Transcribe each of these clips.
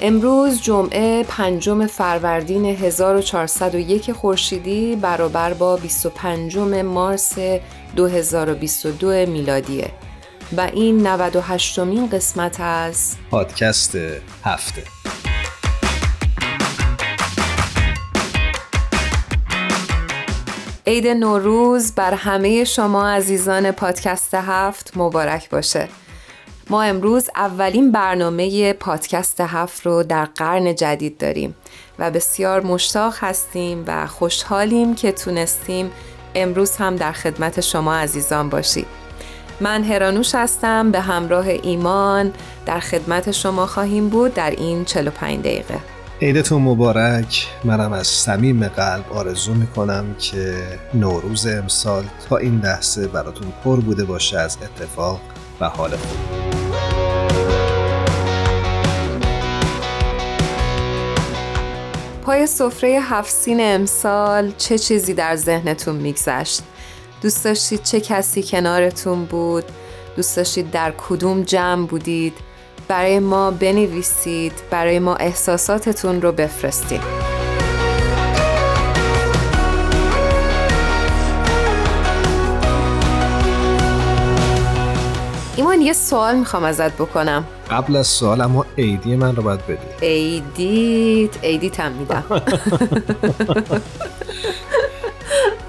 امروز جمعه پنجم فروردین 1401 خورشیدی برابر با 25 مارس 2022 میلادیه. و این 98 مین قسمت از پادکست هفته. عید نوروز بر همه شما عزیزان پادکست هفت مبارک باشه. ما امروز اولین برنامه پادکست هفت رو در قرن جدید داریم و بسیار مشتاق هستیم و خوشحالیم که تونستیم امروز هم در خدمت شما عزیزان باشیم من هرانوش هستم به همراه ایمان در خدمت شما خواهیم بود در این 45 دقیقه. عیدتون مبارک. منم از صمیم قلب آرزو می‌کنم که نوروز امسال تا این لحظه براتون پر بوده باشه از اتفاق و حال خوب پای سفره هفت سین امسال چه چیزی در ذهنتون میگذشت؟ دوست داشتید چه کسی کنارتون بود؟ دوست داشتید در کدوم جمع بودید؟ برای ما بنویسید برای ما احساساتتون رو بفرستید ایمان یه سوال می‌خوام ازت بکنم. قبل از سوال اما عیدی من رو باید بدی. عیدیت عیدیت هم میدم.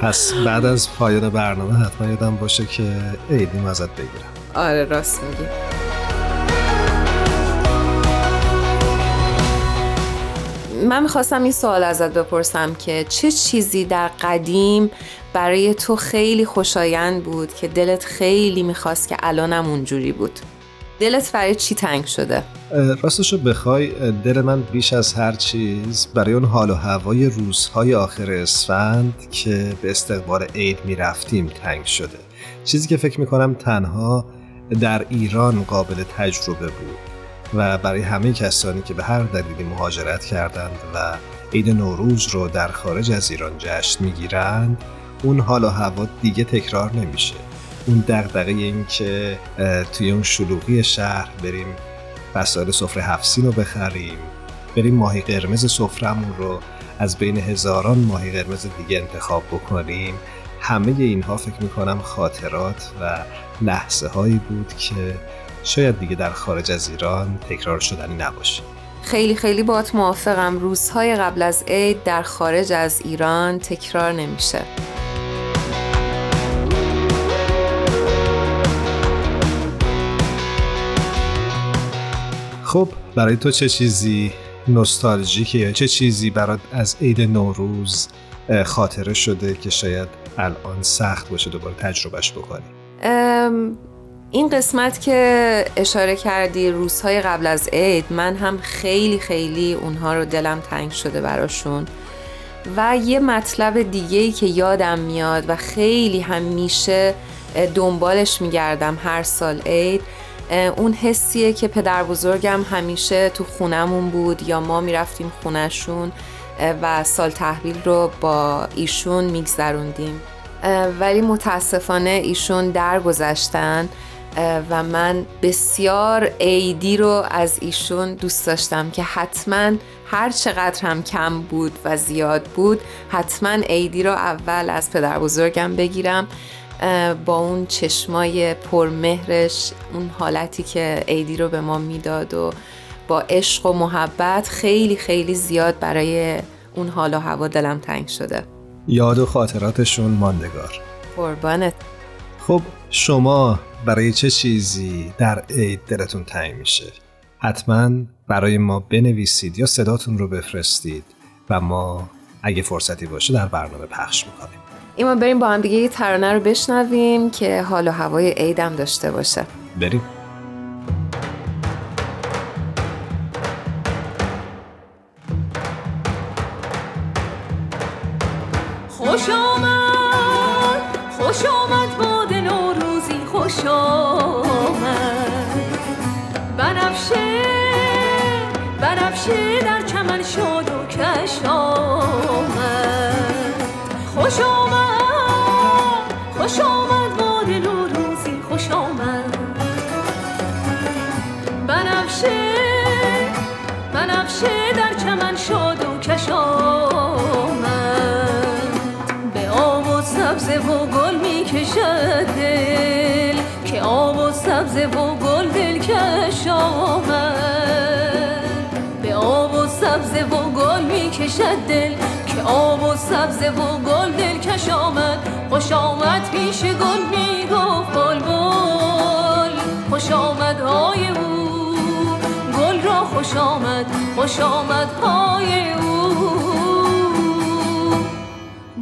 پس بعد از پایان برنامه حتما یادم باشه که عیدیم ازت بگیرم. آره راست میگی. من می‌خواستم این سوال ازت بپرسم که چه چیزی در قدیم برای تو خیلی خوشایند بود که دلت خیلی می‌خواست که الانم اونجوری بود؟ دلت برای چی تنگ شده؟ راستشو بخوای دل من بیش از هر چیز برای اون حال و هوای روزهای آخر اسفند که به استقبال عید می‌رفتیم تنگ شده. چیزی که فکر می‌کنم تنها در ایران قابل تجربه بود. و برای همه کسانی که به هر دلیلی مهاجرت کردند و عید نوروز رو در خارج از ایران جشن می‌گیرند اون حال و هوا دیگه تکرار نمیشه. اون دغدغه این که توی اون شلوغی شهر بریم وسایل سفره هفسین رو بخریم بریم ماهی قرمز سفرمون رو از بین هزاران ماهی قرمز دیگه انتخاب بکنیم. همه اینها فکر می‌کنم خاطرات و لحظه هایی بود که شاید دیگه در خارج از ایران تکرار شدنی نباشه. خیلی خیلی باات موافقم. روزهای قبل از عید در خارج از ایران تکرار نمیشه. خب برای تو چه چیزی نوستالژیکه یا چه چیزی برات از عید نوروز خاطره شده که شاید الان سخت باشه دوباره تجربهش بکنی؟ این قسمت که اشاره کردی روزهای قبل از عید من هم خیلی خیلی اونها رو دلم تنگ شده براشون. و یه مطلب دیگه که یادم میاد و خیلی همیشه دنبالش میگردم هر سال عید اون حسیه که پدر بزرگم همیشه تو خونمون بود یا ما می‌رفتیم خونشون و سال تحویل رو با ایشون میگذروندیم. ولی متاسفانه ایشون درگذشتن. و من بسیار ایدی رو از ایشون دوست داشتم که حتما هر چقدر هم کم بود و زیاد بود حتما ایدی رو اول از پدر بزرگم بگیرم. با اون چشمای پرمهرش اون حالتی که ایدی رو به ما می‌داد و با عشق و محبت خیلی خیلی زیاد برای اون حال و هوا دلم تنگ شده. یاد و خاطراتشون ماندگار. قربانت. خب شما برای چه چیزی در عید دلتون تنگ میشه؟ حتما برای ما بنویسید یا صداتون رو بفرستید و ما اگه فرصتی باشه در برنامه پخش می‌کنیم. ایما بریم با هم دیگه یه ترانه رو بشنویم که حال و هوای عیدم داشته باشه. بریم. خوش آمد. بنفشه بنفشه در چمن شاد و کش آمد. خوش آمد خوش آمد باد نوروزی خوش آمد. بنفشه بنفشه در چمن شاد و کش آمد. به آب و سبزه و گل می سبزه و گل دل کش آمد. به آب و سبزه و گل می کشد دل. که آب و سبزه و گل دل کش آمد. خوش آمد پیش گل می گفت بل بل. خوش آمد های او گل را خوش آمد. خوش آمد های او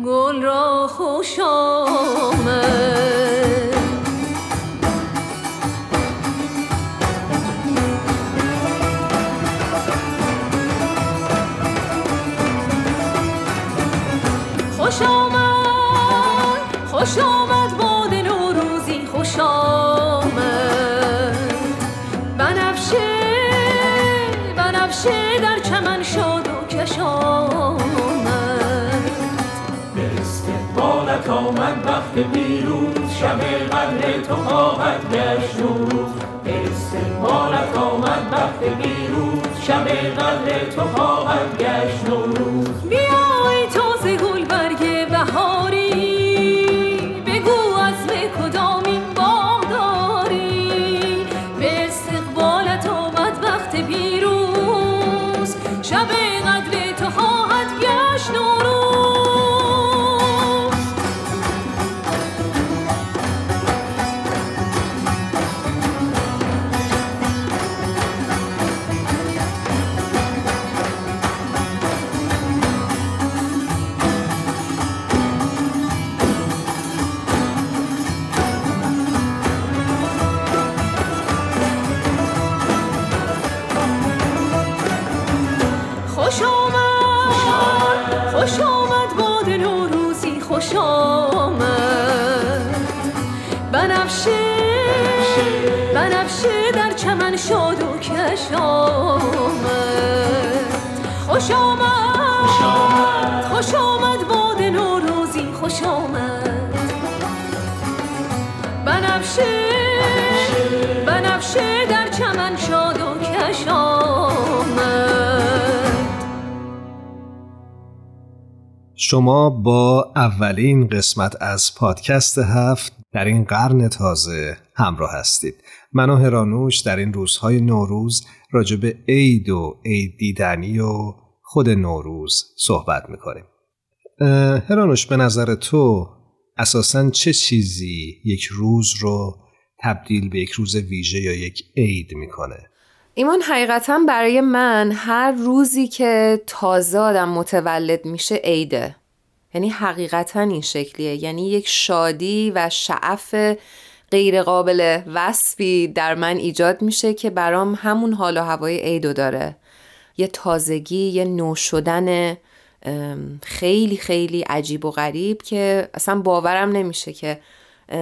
گل را خوش آمد. وقت پیروز شب قدر تو خواهد گشت به استقبالت آمد وقت پیروز شب قدر تو خواهد گشت نوروز شما با اولین قسمت از پادکست هفت در این قرن تازه همراه هستید. من و هرانوش در این روزهای نوروز راجع به عید و عید دیدنی و خود نوروز صحبت می‌کنیم. هرانوش به نظر تو اساسا چه چیزی یک روز رو تبدیل به یک روز ویژه یا یک عید می‌کنه؟ ایمان حقیقتا برای من هر روزی که تازه آدم متولد میشه عیده. یعنی حقیقتا این شکلیه. یعنی یک شادی و شعف غیر قابل وصفی در من ایجاد میشه که برام همون حال و هوای عیدو داره. یه تازگی یه نو شدن خیلی خیلی عجیب و غریب که اصلا باورم نمیشه که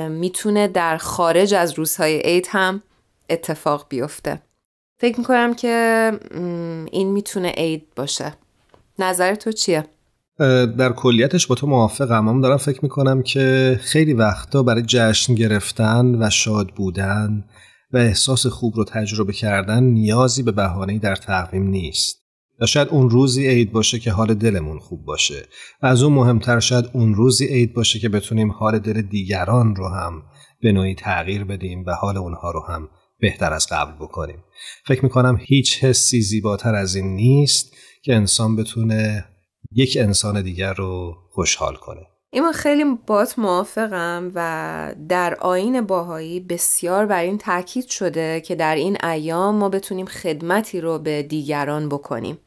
می‌تونه در خارج از روزهای عید هم اتفاق بیفته. فکر می‌کنم که این می‌تونه عید باشه. نظر تو چیه؟ در کلیتش با تو موافقم اما دارم فکر می‌کنم که خیلی وقتا برای جشن گرفتن و شاد بودن و احساس خوب رو تجربه کردن نیازی به بهانه‌ای در تقویم نیست. و شاید اون روزی عید باشه که حال دلمون خوب باشه. و از اون مهمتر شاید اون روزی عید باشه که بتونیم حال دل دیگران رو هم به نوعی تغییر بدیم و حال اونها رو هم بهتر از قبل بکنیم. فکر می‌کنم هیچ حسی زیباتر از این نیست که انسان بتونه یک انسان دیگر رو خوشحال کنه. ایما خیلی بات موافقم و در آین باهایی بسیار بر این تاکید شده که در این ایام ما بتونیم خدمتی رو به دیگران بکنیم.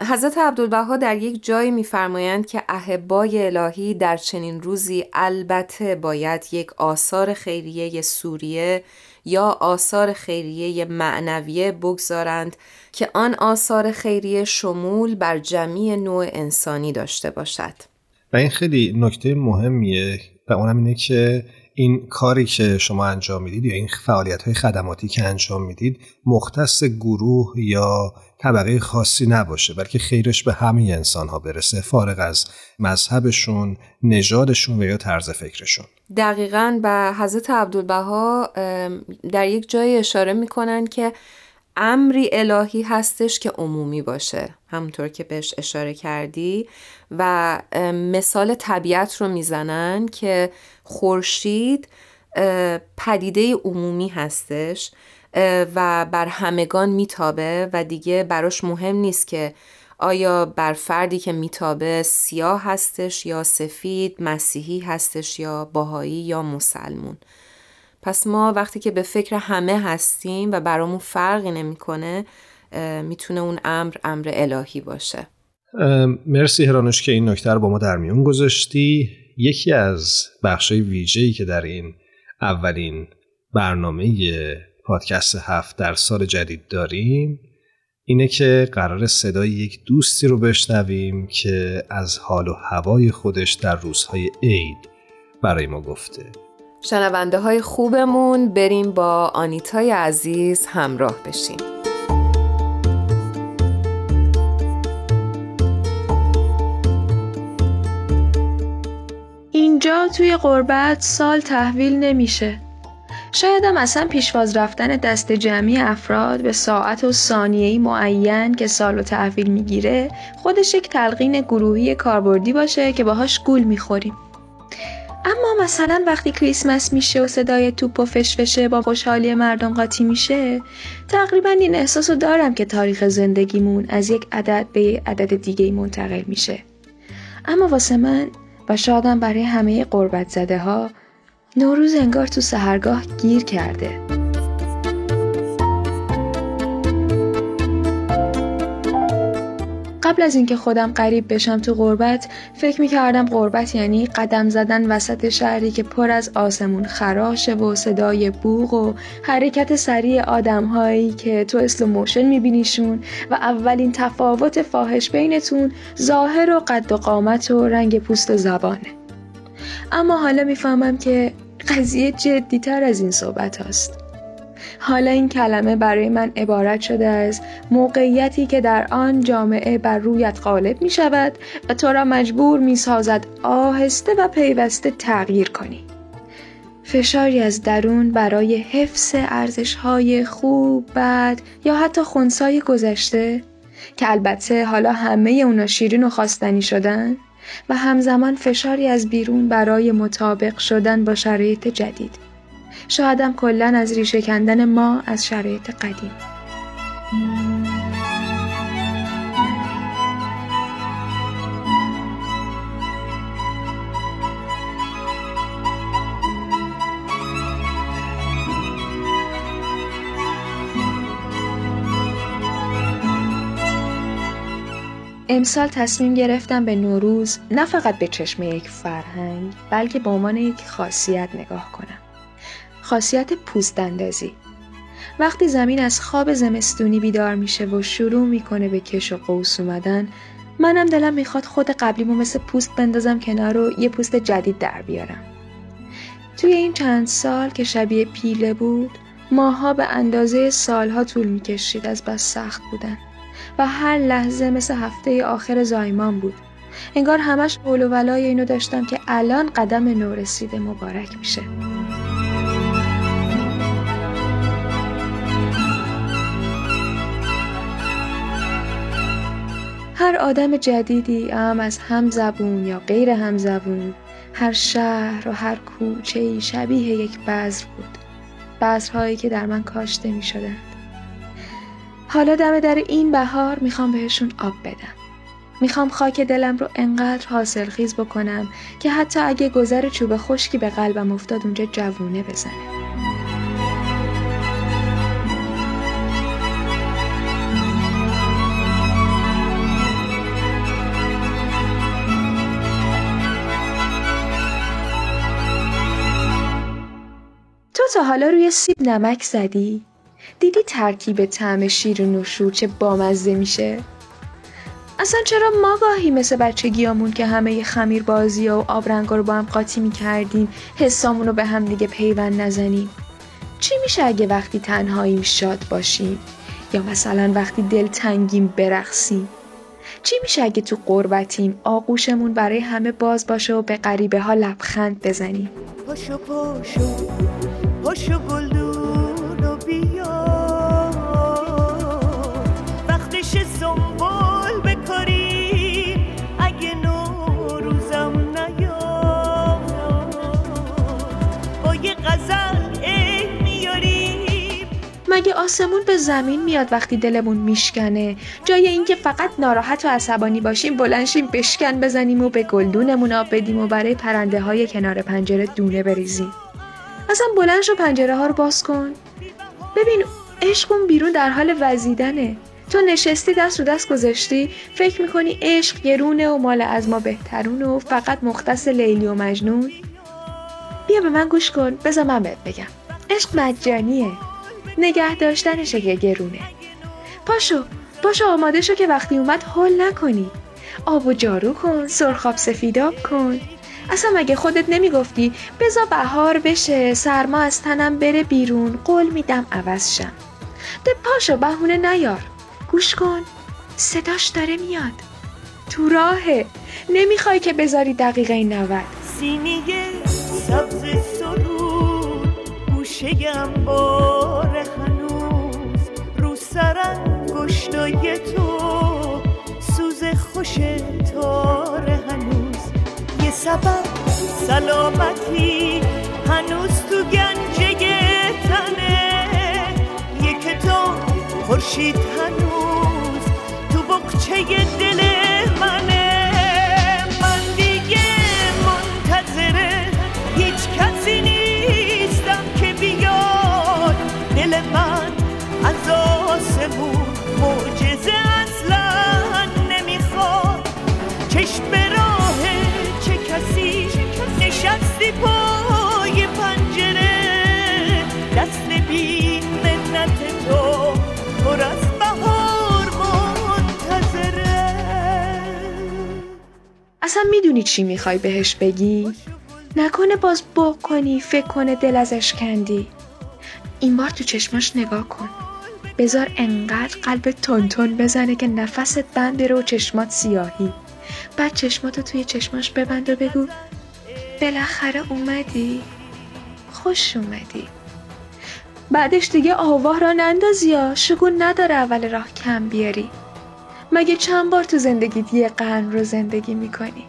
حضرت عبدالبها در یک جایی میفرمایند که اهبای الهی در چنین روزی البته باید یک آثار خیریه سوریه یا آثار خیریه معنویه بگذارند که آن آثار خیریه شمول بر جمعی نوع انسانی داشته باشد. و این خیلی نکته مهمیه و اونم اینه که این کاری که شما انجام می‌دید یا این فعالیت های خدماتی که انجام می‌دید مختص گروه یا طبقه خاصی نباشه بلکه خیرش به همه انسان ها برسه فارغ از مذهبشون نژادشون و یا طرز فکرشون. دقیقا به حضرت عبدالبها در یک جای اشاره می‌کنن که امری الهی هستش که عمومی باشه همونطور که بهش اشاره کردی و مثال طبیعت رو می‌زنن که خورشید پدیده عمومی هستش. و بر همگان میتابه و دیگه براش مهم نیست که آیا بر فردی که میتابه سیاه هستش یا سفید مسیحی هستش یا باهایی یا مسلمون. پس ما وقتی که به فکر همه هستیم و برامون فرقی نمی‌کنه می‌تونه اون امر امر الهی باشه. مرسی هرانوش که این نکته رو با ما در میون گذاشتی. یکی از بخشای ویژه‌ای که در این اولین برنامه پادکست هفت در سال جدید داریم. اینه که قرار صدای یک دوستی رو بشنویم که از حال و هوای خودش در روزهای عید برای ما گفته. شنونده های خوبمون بریم با آنیتای عزیز همراه بشیم. اینجا توی قربت سال تحویل نمیشه. شاید هم اصلا پیشواز رفتن دست جمعی افراد به ساعت و ثانیه‌ای معین که سال و تحویل می‌گیره خودش یک تلقین گروهی کاربردی باشه که باهاش گول می‌خوریم. اما مثلا وقتی کریسمس میشه و صدای توپ و فشفشه با خوشحالی مردم قاطی میشه تقریبا این احساس دارم که تاریخ زندگیمون از یک عدد به عدد دیگه منتقل میشه. اما واسه من و شادم برای همه قربت زده ها نوروز انگار تو سهرگاه گیر کرده. قبل از اینکه خودم قریب بشم تو غربت فکر می‌کردم غربت یعنی قدم زدن وسط شهری که پر از آسمون خراشه و صدای بوق و حرکت سریع آدمهایی که تو slow motion میبینیشون و اولین تفاوت فاحش بینتون ظاهر و قد و قامت و رنگ پوست و زبانه. اما حالا می‌فهمم که قضیه جدی تر از این صحبت هاست. حالا این کلمه برای من عبارت شده از موقعیتی که در آن جامعه بر رویت غالب می شود و تو را مجبور می سازد آهسته و پیوسته تغییر کنی. فشاری از درون برای حفظ ارزش های خوب، بد یا حتی خونسای گذشته که البته حالا همه اونا شیرین و خواستنی شدن و همزمان فشاری از بیرون برای مطابق شدن با شرایط جدید. شایدم کلا از ریشه کندن ما از شرایط قدیم. امسال تصمیم گرفتم به نوروز نه فقط به چشم یک فرهنگ بلکه به عنوان یک خاصیت نگاه کنم. خاصیت پوست اندازی. وقتی زمین از خواب زمستونی بیدار میشه و شروع می‌کنه به کش و قوس اومدن منم دلم می‌خواد خود قبلیمو مثل پوست بندازم کنار و یه پوست جدید در بیارم. توی این چند سال که شبیه پیله بود ماها به اندازه سالها طول می‌کشید از بس سخت بودن. و هر لحظه مثل هفته آخر زایمان بود. انگار همش قول و ولای اینو داشتم که الان قدم نو رسیده مبارک میشه. هر آدم جدیدی هم از هم زبون یا غیر هم زبون هر شهر و هر کوچه شبیه یک بذر بود. بذرهایی که در من کاشته می شدند. حالا دم در این بهار می‌خوام بهشون آب بدم. می‌خوام خاک دلم رو انقدر حاصل خیز بکنم که حتی اگه گذر چوب خشکی به قلبم افتاد اونجا جوونه بزنه. تا حالا روی سیب نمک زدی؟ دیدی ترکیب طعم شیر و نوشور چه بامزه میشه؟ اصلا چرا ما گاهی مثل بچگیامون که همه خمیر بازی و آبرنگا رو با هم قاطی می‌کردیم حسامون رو به هم دیگه پیوند نزنیم؟ چی میشه اگه وقتی تنهاییم شاد باشیم؟ یا مثلا وقتی دل تنگیم برقصیم؟ چی میشه اگه تو قربتیم آغوشمون برای همه باز باشه و به غریبه ها لبخند بزنیم؟ پاشو پاشو پاشو آسمون به زمین میاد وقتی دلمون میشکنه. جای اینکه فقط ناراحت و عصبانی باشیم بلنشیم بشکن بزنیم و به گلدونمون آب بدیم و برای پرنده های کنار پنجره دونه بریزیم. اصلا بلند شو پنجره ها رو باز کن. ببین عشق اون بیرون در حال وزیدنه. تو نشستی دست رو دست گذاشتی فکر می‌کنی عشق گرونه و مال از ما بهترونه و فقط مختص لیلی و مجنون؟ بیا به من گوش کن بذار من بهت بگم. عشق مجانیه. نگه داشتنشه که گرونه. پاشو پاشو آماده شو که وقتی اومد حل نکنی. آب و جارو کن سرخاب سفیداب کن. اصلا مگه خودت نمی‌گفتی بزا بهار بشه سرما از تنم بره بیرون قول میدم عوض شم. ده پاشو بهونه نیار. گوش کن صداش داره میاد. تو راهه. نمی‌خوای که بذاری دقیقه 90 سینی سبز سرود گوشه بار هنوز رو سرن گشتای تو سوز خوش تار هنوز. یه سبب سلامتی هنوز تو گنجه تنه. یه کتاب خورشید هنوز تو بقچه دل منه. من دیگه منتظره هیچ کسی نیستم آسمون معجزه اصلا نمی‌خواد. چشم راه چه کسی نشستی پای پنجره؟ دست بی منت تو پر از بهار منتظره. اصلا می‌دونی چی می‌خوای بهش بگی؟ نکنه باز بغ کنی فکر کنه دل ازش کندی. این بار تو چشماش نگاه کن. بذار انقدر قلب تون بزنه که نفست بند بره و چشمات سیاهی. بعد چشماتو توی چشماش ببند و بگو بالاخره اومدی. خوش اومدی. بعدش دیگه آواه را نندازی یا؟ شگون نداره اول راه کم بیاری. مگه چند بار تو زندگیت یه قرن رو زندگی می‌کنی؟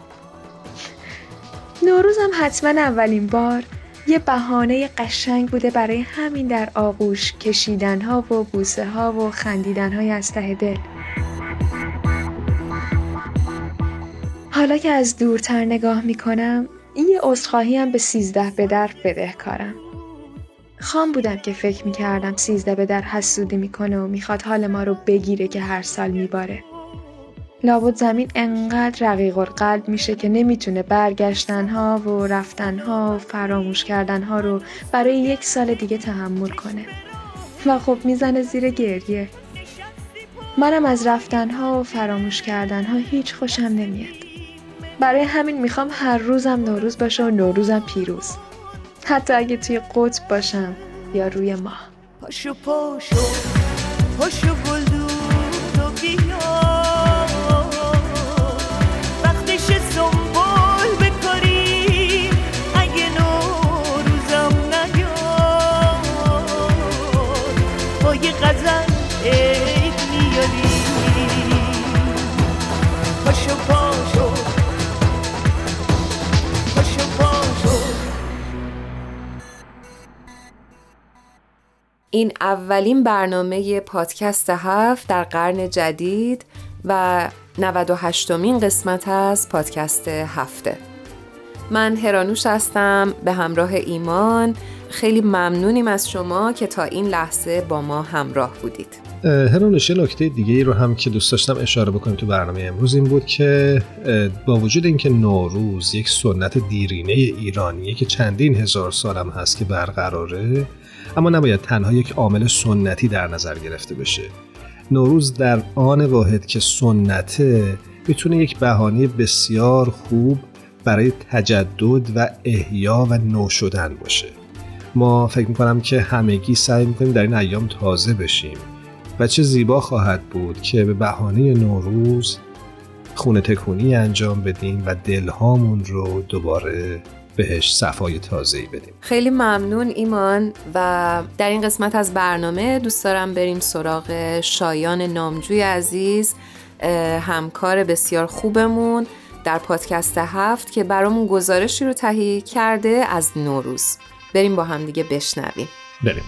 نوروزم حتما اولین بار. یه بهانه قشنگ بوده برای همین در آغوش کشیدن ها و بوسه ها و خندیدن های از ته دل. حالا که از دورتر نگاه می‌کنم این یه عذرخواهی هم به سیزده به در بدهکارم. خام بودم که فکر می‌کردم سیزده به در حسودی می‌کنه و می‌خواد حال ما رو بگیره که هر سال میباره. لابد زمین انقدر رقیق و قلب میشه که نمی‌تونه برگشتنها و رفتنها و فراموش کردنها رو برای یک سال دیگه تحمل کنه. و خب می‌زنه زیر گریه. منم از رفتنها و فراموش کردنها هیچ خوشم نمیاد. برای همین می‌خوام هر روزم نوروز باشه و نوروزم پیروز. حتی اگه توی قطب باشم یا روی ماه. پاشو پاشو. پاشو این اولین برنامه پادکست هفت در قرن جدید و 98 مین قسمت از پادکست هفته. من هرانوش هستم به همراه ایمان. خیلی ممنونیم از شما که تا این لحظه با ما همراه بودید. هرانوش یه نکته دیگه ای رو هم که دوست داشتم اشاره بکنیم تو برنامه امروز این بود که با وجود اینکه نوروز یک سنت دیرینه ایرانیه که چندین هزار سال هم هست که برقراره اما نباید تنها یک عامل سنتی در نظر گرفته بشه. نوروز در آن واحد که سنته می‌تونه یک بهانه بسیار خوب برای تجدد و احیا و نو شدن باشه. ما فکر می‌کنم که همگی سعی می‌کنیم در این ایام تازه بشیم و چه زیبا خواهد بود که به بهانه نوروز خونه تکونی انجام بدیم و دلهامون رو دوباره بهش صفای تازه‌ای بدیم. خیلی ممنون ایمان. و در این قسمت از برنامه دوست دارم بریم سراغ شایان نامجوی عزیز همکار بسیار خوبمون در پادکست هفت که برامون گزارشی رو تهیه کرده از نوروز. بریم با هم دیگه بشنویم. بریم.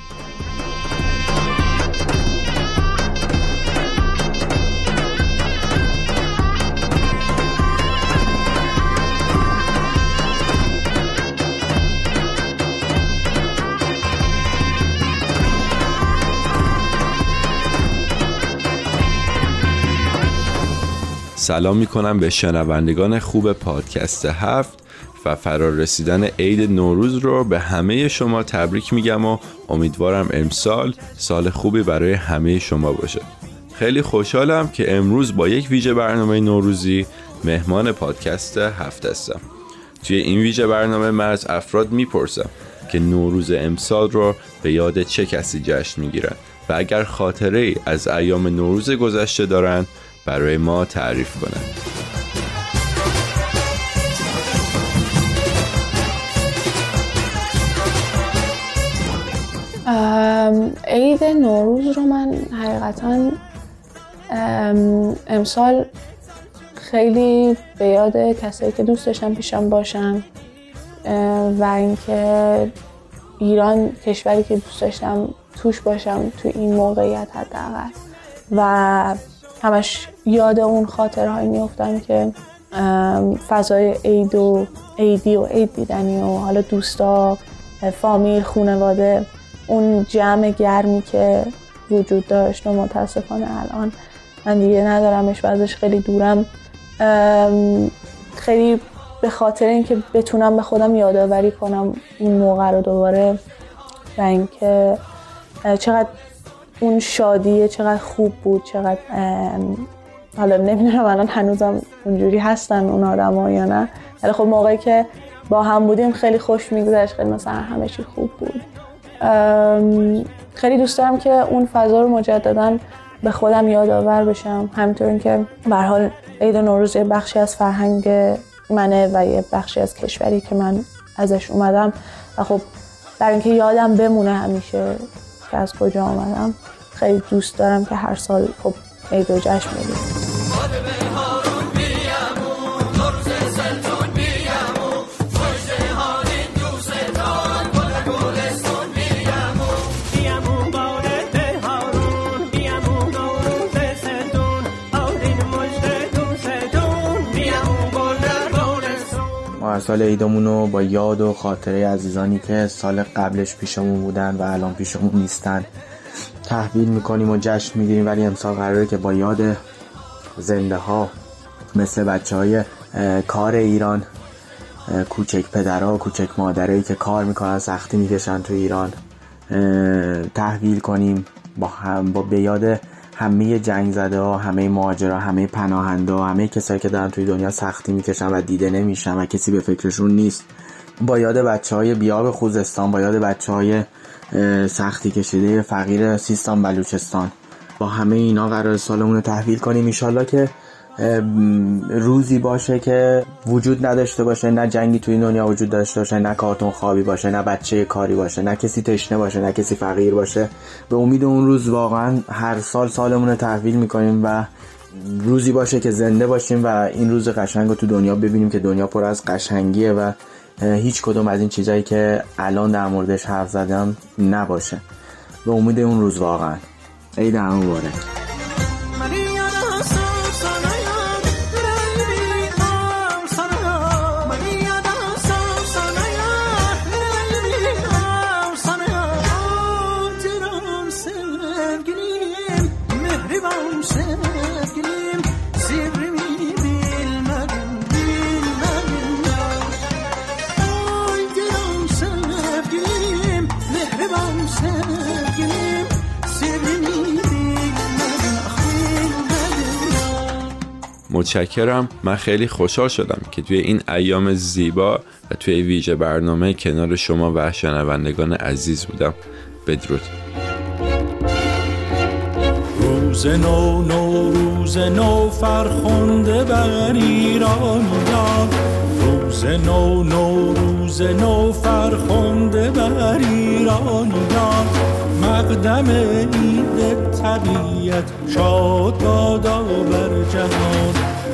سلام می‌کنم به شنوندگان خوب پادکست هفت و فرار رسیدن عید نوروز رو به همه شما تبریک میگم و امیدوارم امسال سال خوبی برای همه شما باشه. خیلی خوشحالم که امروز با یک ویژه برنامه نوروزی مهمان پادکست هفت هستم. توی این ویژه برنامه من از افراد می‌پرسم که نوروز امسال رو به یاد چه کسی جشن می‌گیرن و اگر خاطره ای از ایام نوروز گذشته دارن برای ما تعریف کنند. عید نوروز رو من حقیقتا امسال خیلی به یاد کسایی که دوست داشتم پیشم باشم و اینکه ایران کشوری که دوست داشتم توش باشم تو این موقعیت حداقل و همش یاد اون خاطرهایی میفتم که فضای عید و عیدی و عید دیدنی و حالا دوستا فامیل خونواده اون جمع گرمی که وجود داشت و متاسفانه الان من دیگه ندارمش و ازش خیلی دورم. خیلی به خاطر اینکه بتونم به خودم یادآوری کنم اون موقع رو دوباره و اینکه چقدر اون شادیه چقدر خوب بود چقدر حالا نمی‌دونم الان هنوزم اونجوری هستن اون آدم یا نه. ولی خب موقعی که با هم بودیم خیلی خوش میگذشت خیلی مثلا همه چی خوب بود. خیلی دوست دارم که اون فضا رو مجددا به خودم یادآور بشم. همینطور اینکه به حال عید نوروز یه بخشی از فرهنگ منه و یه بخشی از کشوری که من ازش اومدم و خب برای اینکه یادم بمونه همیشه که از کجا آمدم خیلی دوست دارم که هر سال خب عید و جشن هر سال عیدمون رو با یاد و خاطره عزیزانی که سال قبلش پیشمون بودن و الان پیشمون نیستن تحویل می‌کنیم و جشن می‌گیریم ولی امسال قراره که با یاد زنده ها مثل بچه های کار ایران کوچک پدرها کوچک مادرایی که کار می‌کنن سختی می‌کشن تو ایران تحویل کنیم. با هم با به یاد همه جنگ زده ها همه مهاجرا همه پناهنده ها همه کسایی که دارن توی دنیا سختی می‌کشن و دیده نمیشن و کسی به فکرشون نیست. با یاد بچه های بیاب خوزستان با یاد بچه های سختی کشیده فقیر سیستان بلوچستان با همه اینا قرار سالمون رو تحویل کنیم. ایشالله که روزی باشه که وجود نداشته باشه. نه جنگی توی دنیا وجود داشته باشه نه کارتون خوابی باشه نه بچه کاری باشه نه کسی تشنه باشه نه کسی فقیر باشه. به امید اون روز واقعا هر سال سالمون رو تحویل می‌کنیم و روزی باشه که زنده باشیم و این روز قشنگ رو تو دنیا ببینیم که دنیا پر از قشنگیه و هیچ کدوم از این چیزایی که الان در موردش حرف زدم نباشه. به امید اون روز واقعا. عید مبارک متشکرم. من خیلی خوشحال شدم که توی این ایام زیبا و توی ویژه برنامه کنار شما و شنوندگان عزیز بودم. بدرود. روز نو نو روز نو فرخنده بر ایرانیان روز نو نو روز نو فرخنده بر ایرانیان مقدم عید طبیعت شاد بادا بر جهان.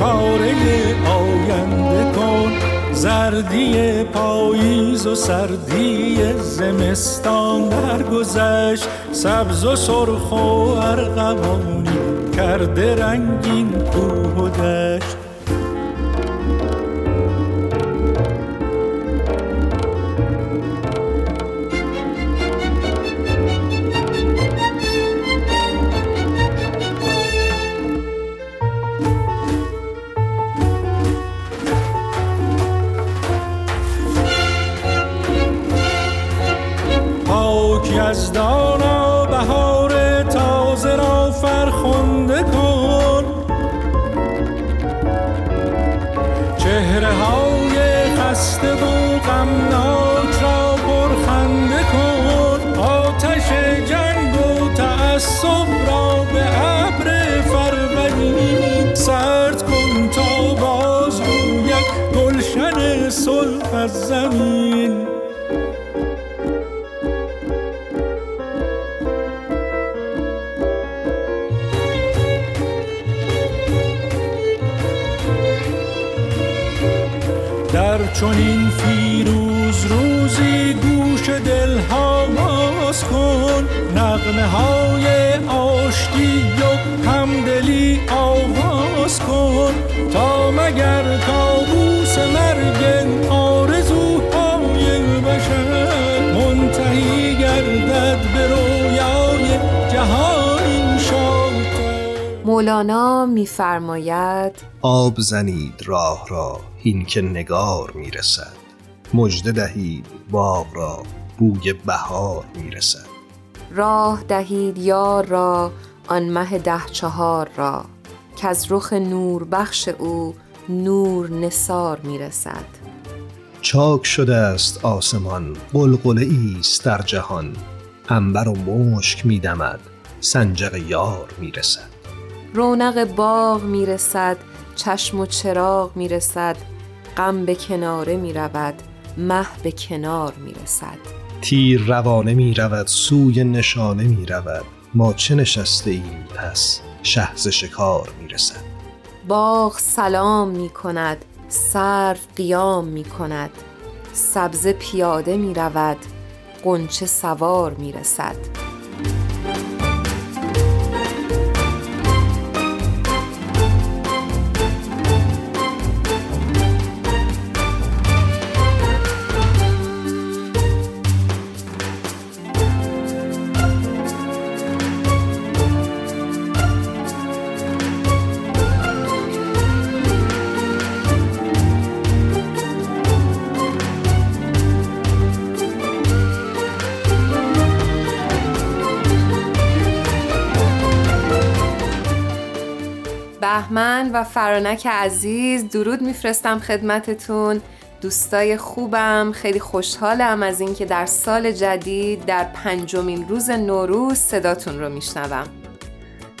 چاره آینده کن. زردی پاییز و سردی زمستان درگذشت. سبز و سرخ و ارغوانی کرده رنگین کوه و دشت. مولانا میفرماید آب زنید راه را هین که نگار می‌رسد. مژده دهید باغ را بوی بهار می‌رسد. راه دهید یار را آن مه ده چهار را. که از رخ نور بخش او نور نسار می‌رسد. چاک شده است آسمان قلقله است در جهان. انبر و مشک میدمد سنجق یار می‌رسد. رونق باغ می‌رسد چشم و چراغ می‌رسد غم به کناره می‌رود مه به کنار می‌رسد. تیر روانه می‌رود سوی نشانه می‌رود ما چه نشسته ایم پس شهز شکار می‌رسد. باغ سلام می‌کند سرو قیام می‌کند سبزه پیاده می‌رود قنچه سوار می‌رسد. بهمن و فرانک عزیز درود میفرستم خدمتتون. دوستای خوبم خیلی خوشحالم از اینکه در سال جدید در پنجمین روز نوروز صداتون رو میشنوم.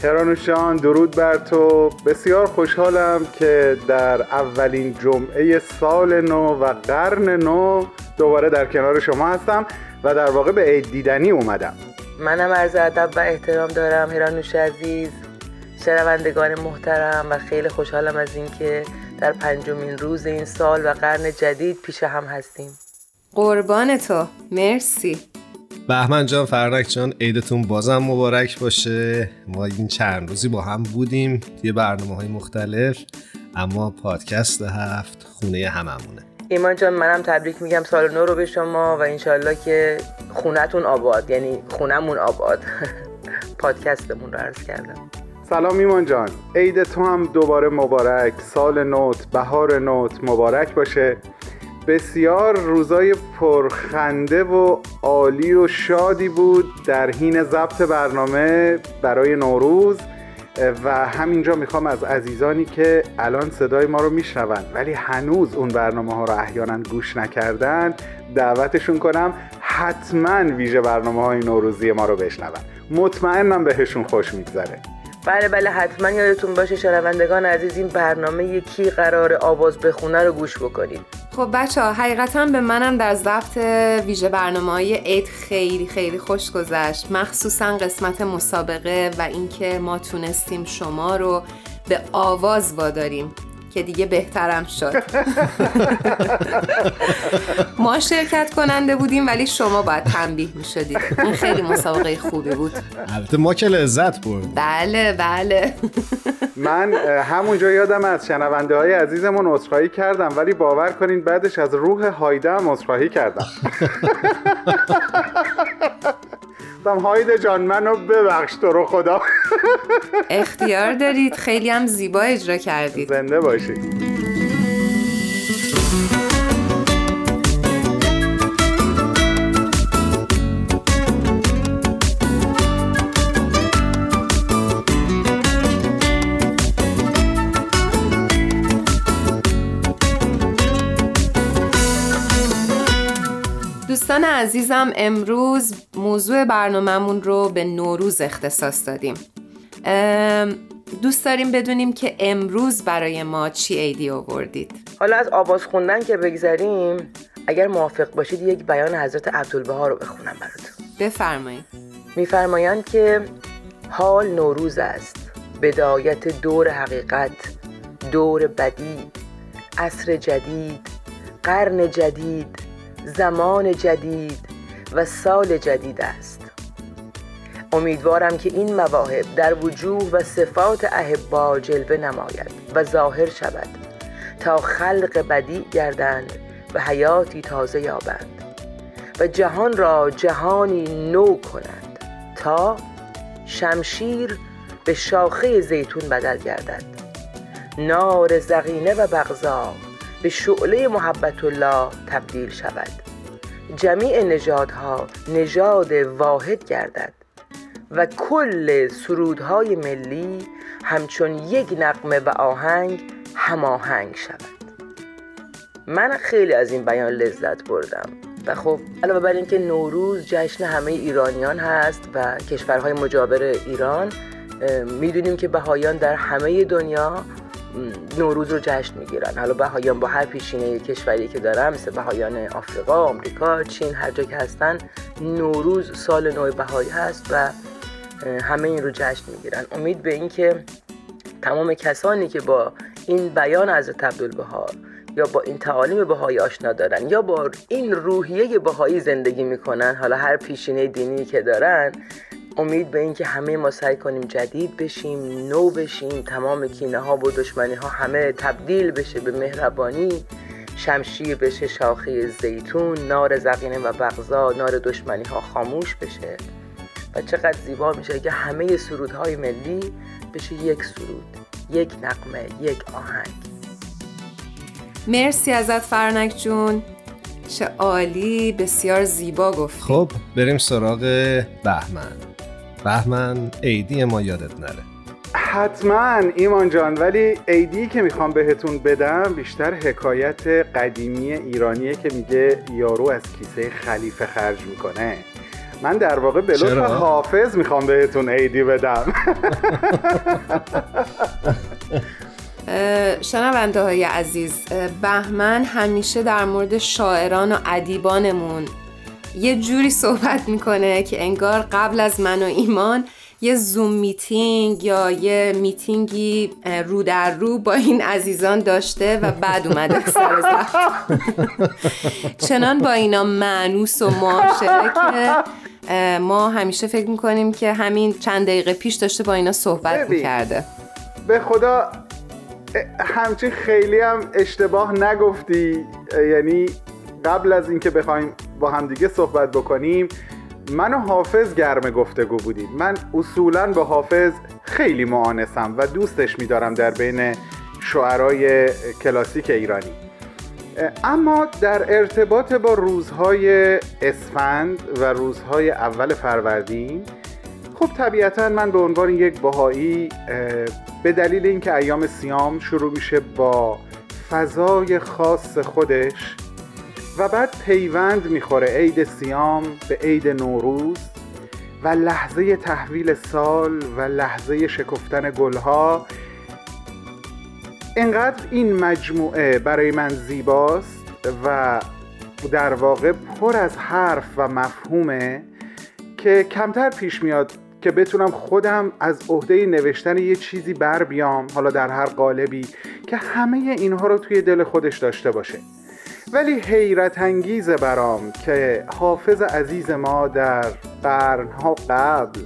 هرانوشان درود بر تو. بسیار خوشحالم که در اولین جمعه سال نو و قرن نو دوباره در کنار شما هستم و در واقع به عید دیدنی اومدم. منم عرض ادب و احترام دارم هرانوش عزیز. شنوندگان محترم و خیلی خوشحالم از اینکه در پنجمین روز این سال و قرن جدید پیش هم هستیم. قربان تو. مرسی. بهمن جان فرنک جان عیدتون بازم مبارک باشه. ما این چند روزی با هم بودیم توی برنامه های مختلف اما پادکست هفت خونه هممونه. ایمان جان منم تبریک میگم سال نو رو به شما و انشالله که خونتون آباد یعنی خونمون آباد. پادکستمون رو عرض کردم. سلام ایمان جان. عید تو هم دوباره مبارک. سال نوت بهار نوت مبارک باشه. بسیار روزای پرخنده و عالی و شادی بود در حین ضبط برنامه برای نوروز. و همینجا می‌خوام از عزیزانی که الان صدای ما رو میشنون ولی هنوز اون برنامه ها رو احیانا گوش نکردن دعوتشون کنم حتما ویژه برنامه های نوروزی ما رو بشنون. مطمئنم بهشون خوش میگذره. بله بله حتما یادتون باشه شنوندگان عزیز این برنامه یکی قرار آواز بخونه رو گوش بکنید. خب بچه ها حقیقتا به منم در ضبط ویژه برنامه های عید خیلی خیلی خوش گذشت. مخصوصا قسمت مسابقه و اینکه ما تونستیم شما رو به آواز واداریم. که دیگه بهترم شد. ما شرکت کننده بودیم ولی شما باید تنبیه می شدید این خیلی مسابقه خوبی بود. البته ما که لذت برد بله بله. من همونجا یادم از شنونده های عزیزمون اصخایی کردم ولی باور کنین بعدش از روح هایده هم کردم. گفتم هایده جان منو ببخش تو رو خدا. اختیار دارید. خیلی هم زیبا اجرا کردید. زنده باشید عزیزم امروز موضوع برنامهمون رو به نوروز اختصاص دادیم. دوست داریم بدونیم که امروز برای ما چی عیدی آوردید؟ حالا از آواز خوندن که بگذریم اگر موافق باشید یک بیان حضرت عبدالبها رو بخونم براتون. بفرمایید. میفرمایند که حال نوروز است. بدایت دور حقیقت دور بدی. عصر جدید قرن جدید. زمان جدید و سال جدید است. امیدوارم که این مواهب در وجوه و صفات احبا جلوه نماید و ظاهر شود تا خلق بدی گردند و حیاتی تازه یابند و جهان را جهانی نو کنند تا شمشیر به شاخه زیتون بدل گردد. نار زغینه و بغضا به شعله محبت الله تبدیل شود. جمیع نژادها نژاد واحد گردد و کل سرودهای ملی همچون یک نقمه و آهنگ هماهنگ شود. من خیلی از این بیان لذت بردم و خب علاوه بر اینکه نوروز جشن همه ایرانیان هست و کشورهای مجاور ایران می‌دونیم که بهایان در همه دنیا نوروز رو جشن می‌گیرن. حالا بهایان با هر پیشینه کشوری که دارن مثل بهایان آفریقا، آمریکا، چین هر جا که هستن نوروز سال نو بهایی هست و همه این رو جشن می‌گیرن. امید به اینکه تمام کسانی که با این بیان از عبدالبها یا با این تعالیم بهایی آشنا دارن یا با این روحیه بهایی زندگی می‌کنن حالا هر پیشینه دینی که دارن امید به اینکه همه ما سعی کنیم جدید بشیم نو بشیم تمام کینه ها و دشمنی ها همه تبدیل بشه به مهربانی. شمشیر بشه شاخه زیتون نار زقینه و بغضا نار دشمنی ها خاموش بشه. و چقدر زیبا میشه که همه سرودهای ملی بشه یک سرود یک نقمه یک آهنگ. مرسی ازت فرنک جون. چه عالی بسیار زیبا گفتی. خب بریم سراغ بهمن. بهمن عیدی ما یادت نره. حتما ایمان جان ولی عیدی که می‌خوام بهتون بدم بیشتر حکایت قدیمی ایرانیه که میگه یارو از کیسه خلیفه خرج می‌کنه. من در واقع به لطف حافظ می‌خوام بهتون عیدی بدم. شنونده های عزیز بهمن همیشه در مورد شاعران و ادیبانمون یه جوری صحبت می‌کنه که انگار قبل از من و ایمان یه زوم میتینگ یا یه میتینگی رو در رو با این عزیزان داشته و بعد اومده سر چنان با اینا معنوس و معاشره که ما همیشه فکر می‌کنیم که همین چند دقیقه پیش داشته با اینا صحبت می‌کرده. به خدا همچین خیلی هم اشتباه نگفتی. یعنی قبل از اینکه بخوایم با همدیگه صحبت بکنیم. من و حافظ گرم گفتگو بودیم. من اصولا با حافظ خیلی معانسم و دوستش میدارم در بین شعرهای کلاسیک ایرانی. اما در ارتباط با روزهای اسفند و روزهای اول فروردین خب طبیعتا من به عنوان یک باهایی به دلیل اینکه ایام سیام شروع میشه با فضای خاص خودش و بعد پیوند می‌خوره. عید سیام به عید نوروز و لحظه تحویل سال و لحظه شکفتن گلها. انقدر این مجموعه برای من زیباست و در واقع پر از حرف و مفهومه که کمتر پیش میاد که بتونم خودم از عهده نوشتن یه چیزی بر بیام حالا در هر قالبی که همه اینها رو توی دل خودش داشته باشه. ولی حیرت انگیز برام که حافظ عزیز ما در قرنها قبل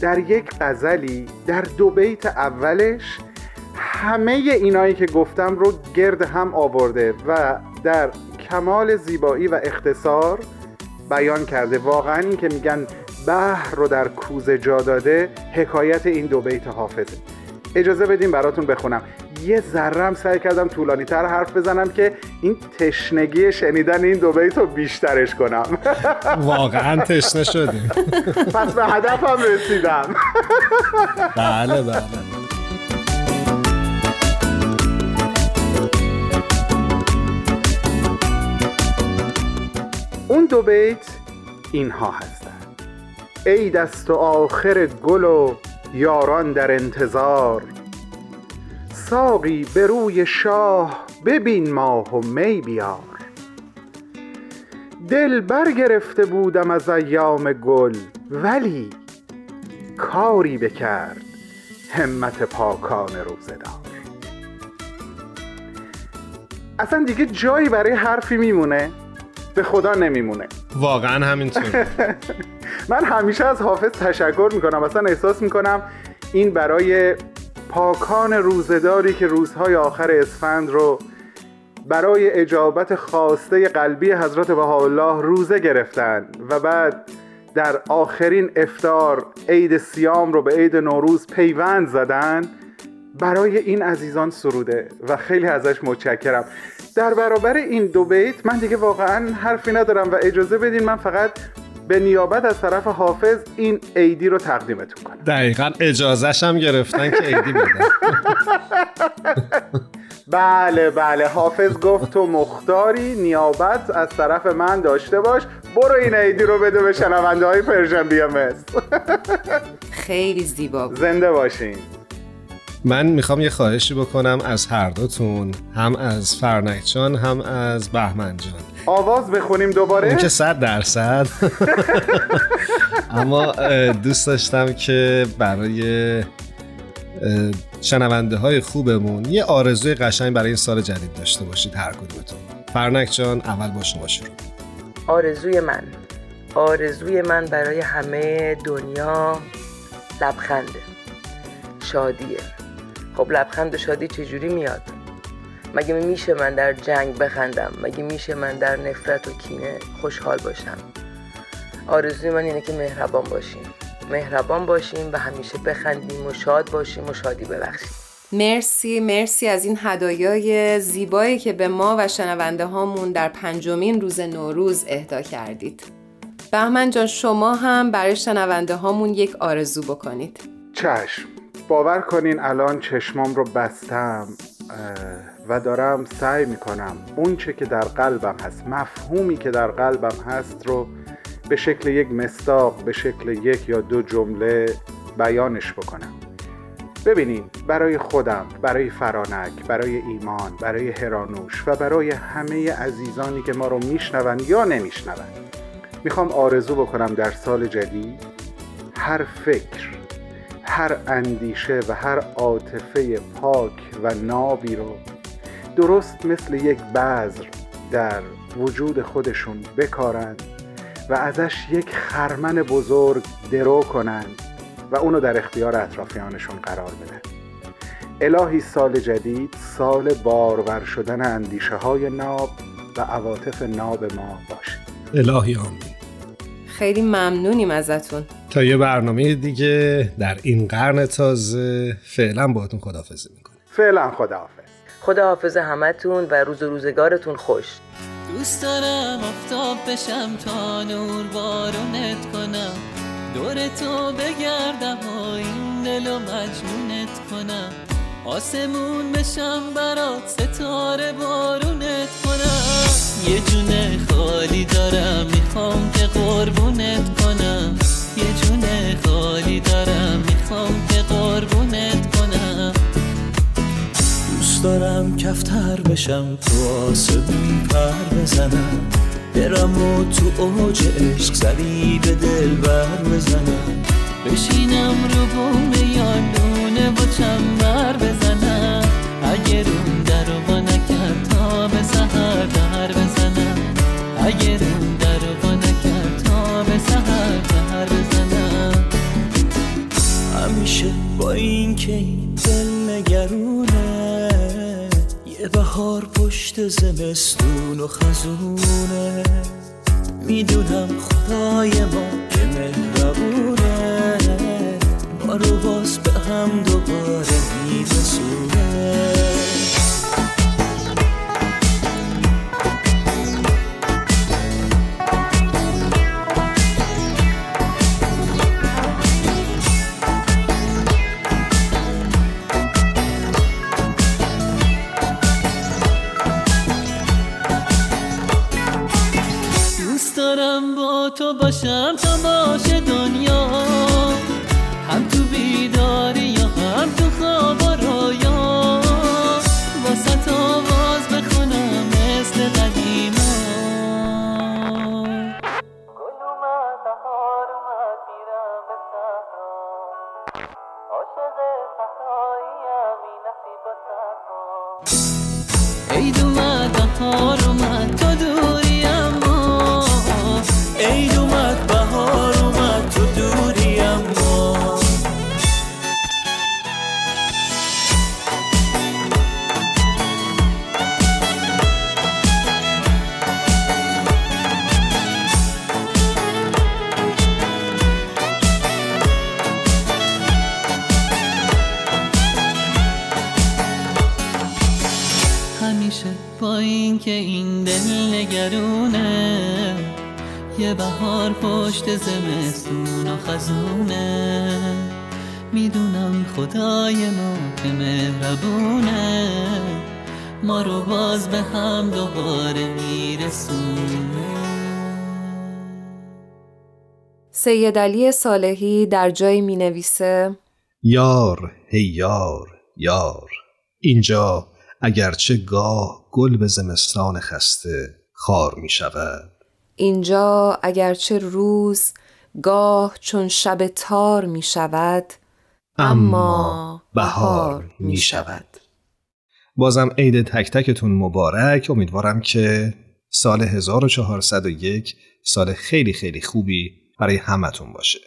در یک غزلی در دو بیت اولش همه اینایی که گفتم رو گرد هم آورده و در کمال زیبایی و اختصار بیان کرده. واقعا این که میگن بحر رو در کوزه جا داده حکایت این دو بیت حافظه. اجازه بدیم براتون بخونم. یه ذرم سعی کردم طولانی تر حرف بزنم که این تشنگی شنیدن این دو بیت رو بیشترش کنم. واقعا تشنه شدیم. پس به هدفم رسیدم. بله بله. اون دو بیت اینها هستند ای دست و آخر گل و یاران در انتظار. ساقی به روی شاه ببین ماه و می بیار. دل برگرفته بودم از ایام گل ولی کاری بکرد همت پاکان روزدار اصلا دیگه جایی برای حرفی میمونه؟ به خدا نمیمونه. واقعا همینطور. من همیشه از حافظ تشکر می‌کنم. اصلا احساس می‌کنم این برای پاکان روزداری که روزهای آخر اسفند رو برای اجابت خواسته قلبی حضرت بهاءالله روزه گرفتن و بعد در آخرین افتار عید سیام رو به عید نوروز پیوند زدن برای این عزیزان سروده و خیلی ازش متشکرم. در برابر این دو بیت من دیگه واقعا حرفی ندارم و اجازه بدین من فقط به نیابت از طرف حافظ این عیدی رو تقدیمتون کنم. دقیقا اجازهش هم گرفتن که عیدی بدن بله بله. حافظ گفت تو مختاری نیابت از طرف من داشته باش. برو این عیدی رو بده به شنونده های پرژن بی خیلی زیبا بود. زنده باشین. من می‌خوام یه خواهشی بکنم از هر دوتون هم از فرنک جان هم از بهمن جان. آواز بخونیم دوباره؟ اون که صد درصد. اما دوست داشتم که برای شنونده های خوبمون یه آرزوی قشنگ برای این سال جدید داشته باشید هر کدومتون. فرنک جان اول با شما شروع. آرزوی من. آرزوی من برای همه دنیا لبخنده. شادیه. خب لبخند و شادی چجوری میاد؟ مگه میشه من در جنگ بخندم؟ مگه میشه من در نفرت و کینه خوشحال باشم؟ آرزوی من اینه که مهربان باشیم. مهربان باشیم و همیشه بخندیم و شاد باشیم و شادی ببخشیم. مرسی مرسی از این هدایای زیبایی که به ما و شنونده هامون در پنجمین روز نوروز اهدا کردید. بهمن جان شما هم برای شنونده هامون یک آرزو بکنید. چشم. باور کنین الان چشمام رو بستم. و دارم سعی می‌کنم اون چه که در قلبم هست مفهومی که در قلبم هست رو به شکل یک مستاق به شکل یک یا دو جمله بیانش بکنم. ببینید برای خودم برای فرانک برای ایمان برای هرانوش و برای همه عزیزانی که ما رو میشنون یا نمیشنون می‌خوام آرزو بکنم در سال جدید هر فکر هر اندیشه و هر عاطفه پاک و نابی رو درست مثل یک بذر در وجود خودشون بکارند و ازش یک خرمن بزرگ درو کنند و اونو در اختیار اطرافیانشون قرار بدن. الهی سال جدید سال بارور شدن اندیشه های ناب و عواطف ناب ما باشه الهی آمین. خیلی ممنونیم ازتون. تا یه برنامه دیگه در این قرن تازه فعلا باهاتون خدافزی می‌کنه فعلا خداحافظ. خداحافظ همتون و روز و روزگارتون خوش. دوست دارم آفتاب بشم تا نور بارونت کنم. دور تو بگردم و این دل و مجنونت کنم. آسمون بشم برات ستاره بارونت کنم. یه جونه خالی دارم می‌خوام که قربونت کنم. یه جونه خالی دارم می‌خوام که قربونت کنم. دارم کفتر بشم تو آسمون پر بزنم. برم و تو اوج عشق سری به دل بر بزنم. بشینم رو بوم یالونه با چنبر بزنم. اگه روم در رو نکرد تا به سهر در بزنم. اگه روم در رو نکرد تا به سهر در بزنم. همیشه با این که دل نگرونه یه بهار پشت زمستون و خزونه. می‌دونم خدای ما که مهربونه. ما رو باز به هم دوباره میرسونه. با تو باشم خزونه می‌دونم خدای ما که مهربونه. ما رو باز به هم دوباره میرسونه. سید علی صالحی در جایی می نویسه یار هی یار یار. اینجا اگرچه گاه گل به زمستان خسته خار می شود اینجا اگرچه روز گاه چون شب تار می شود اما بهار می شود. بازم عید تک تکتون مبارک. امیدوارم که سال 1401 سال خیلی خیلی خوبی برای همتون باشه.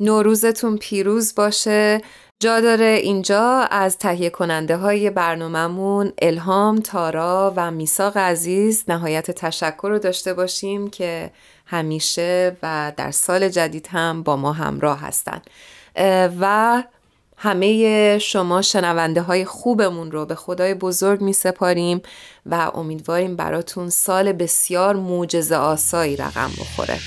نوروزتون پیروز باشه. جا داره اینجا از تهیه کننده های برنامهمون الهام تارا و میساق عزیز نهایت تشکر رو داشته باشیم که همیشه و در سال جدید هم با ما همراه هستن. و همه شما شنونده های خوبمون رو به خدای بزرگ می سپاریم و امیدواریم براتون سال بسیار معجزه آسایی رقم بخوره.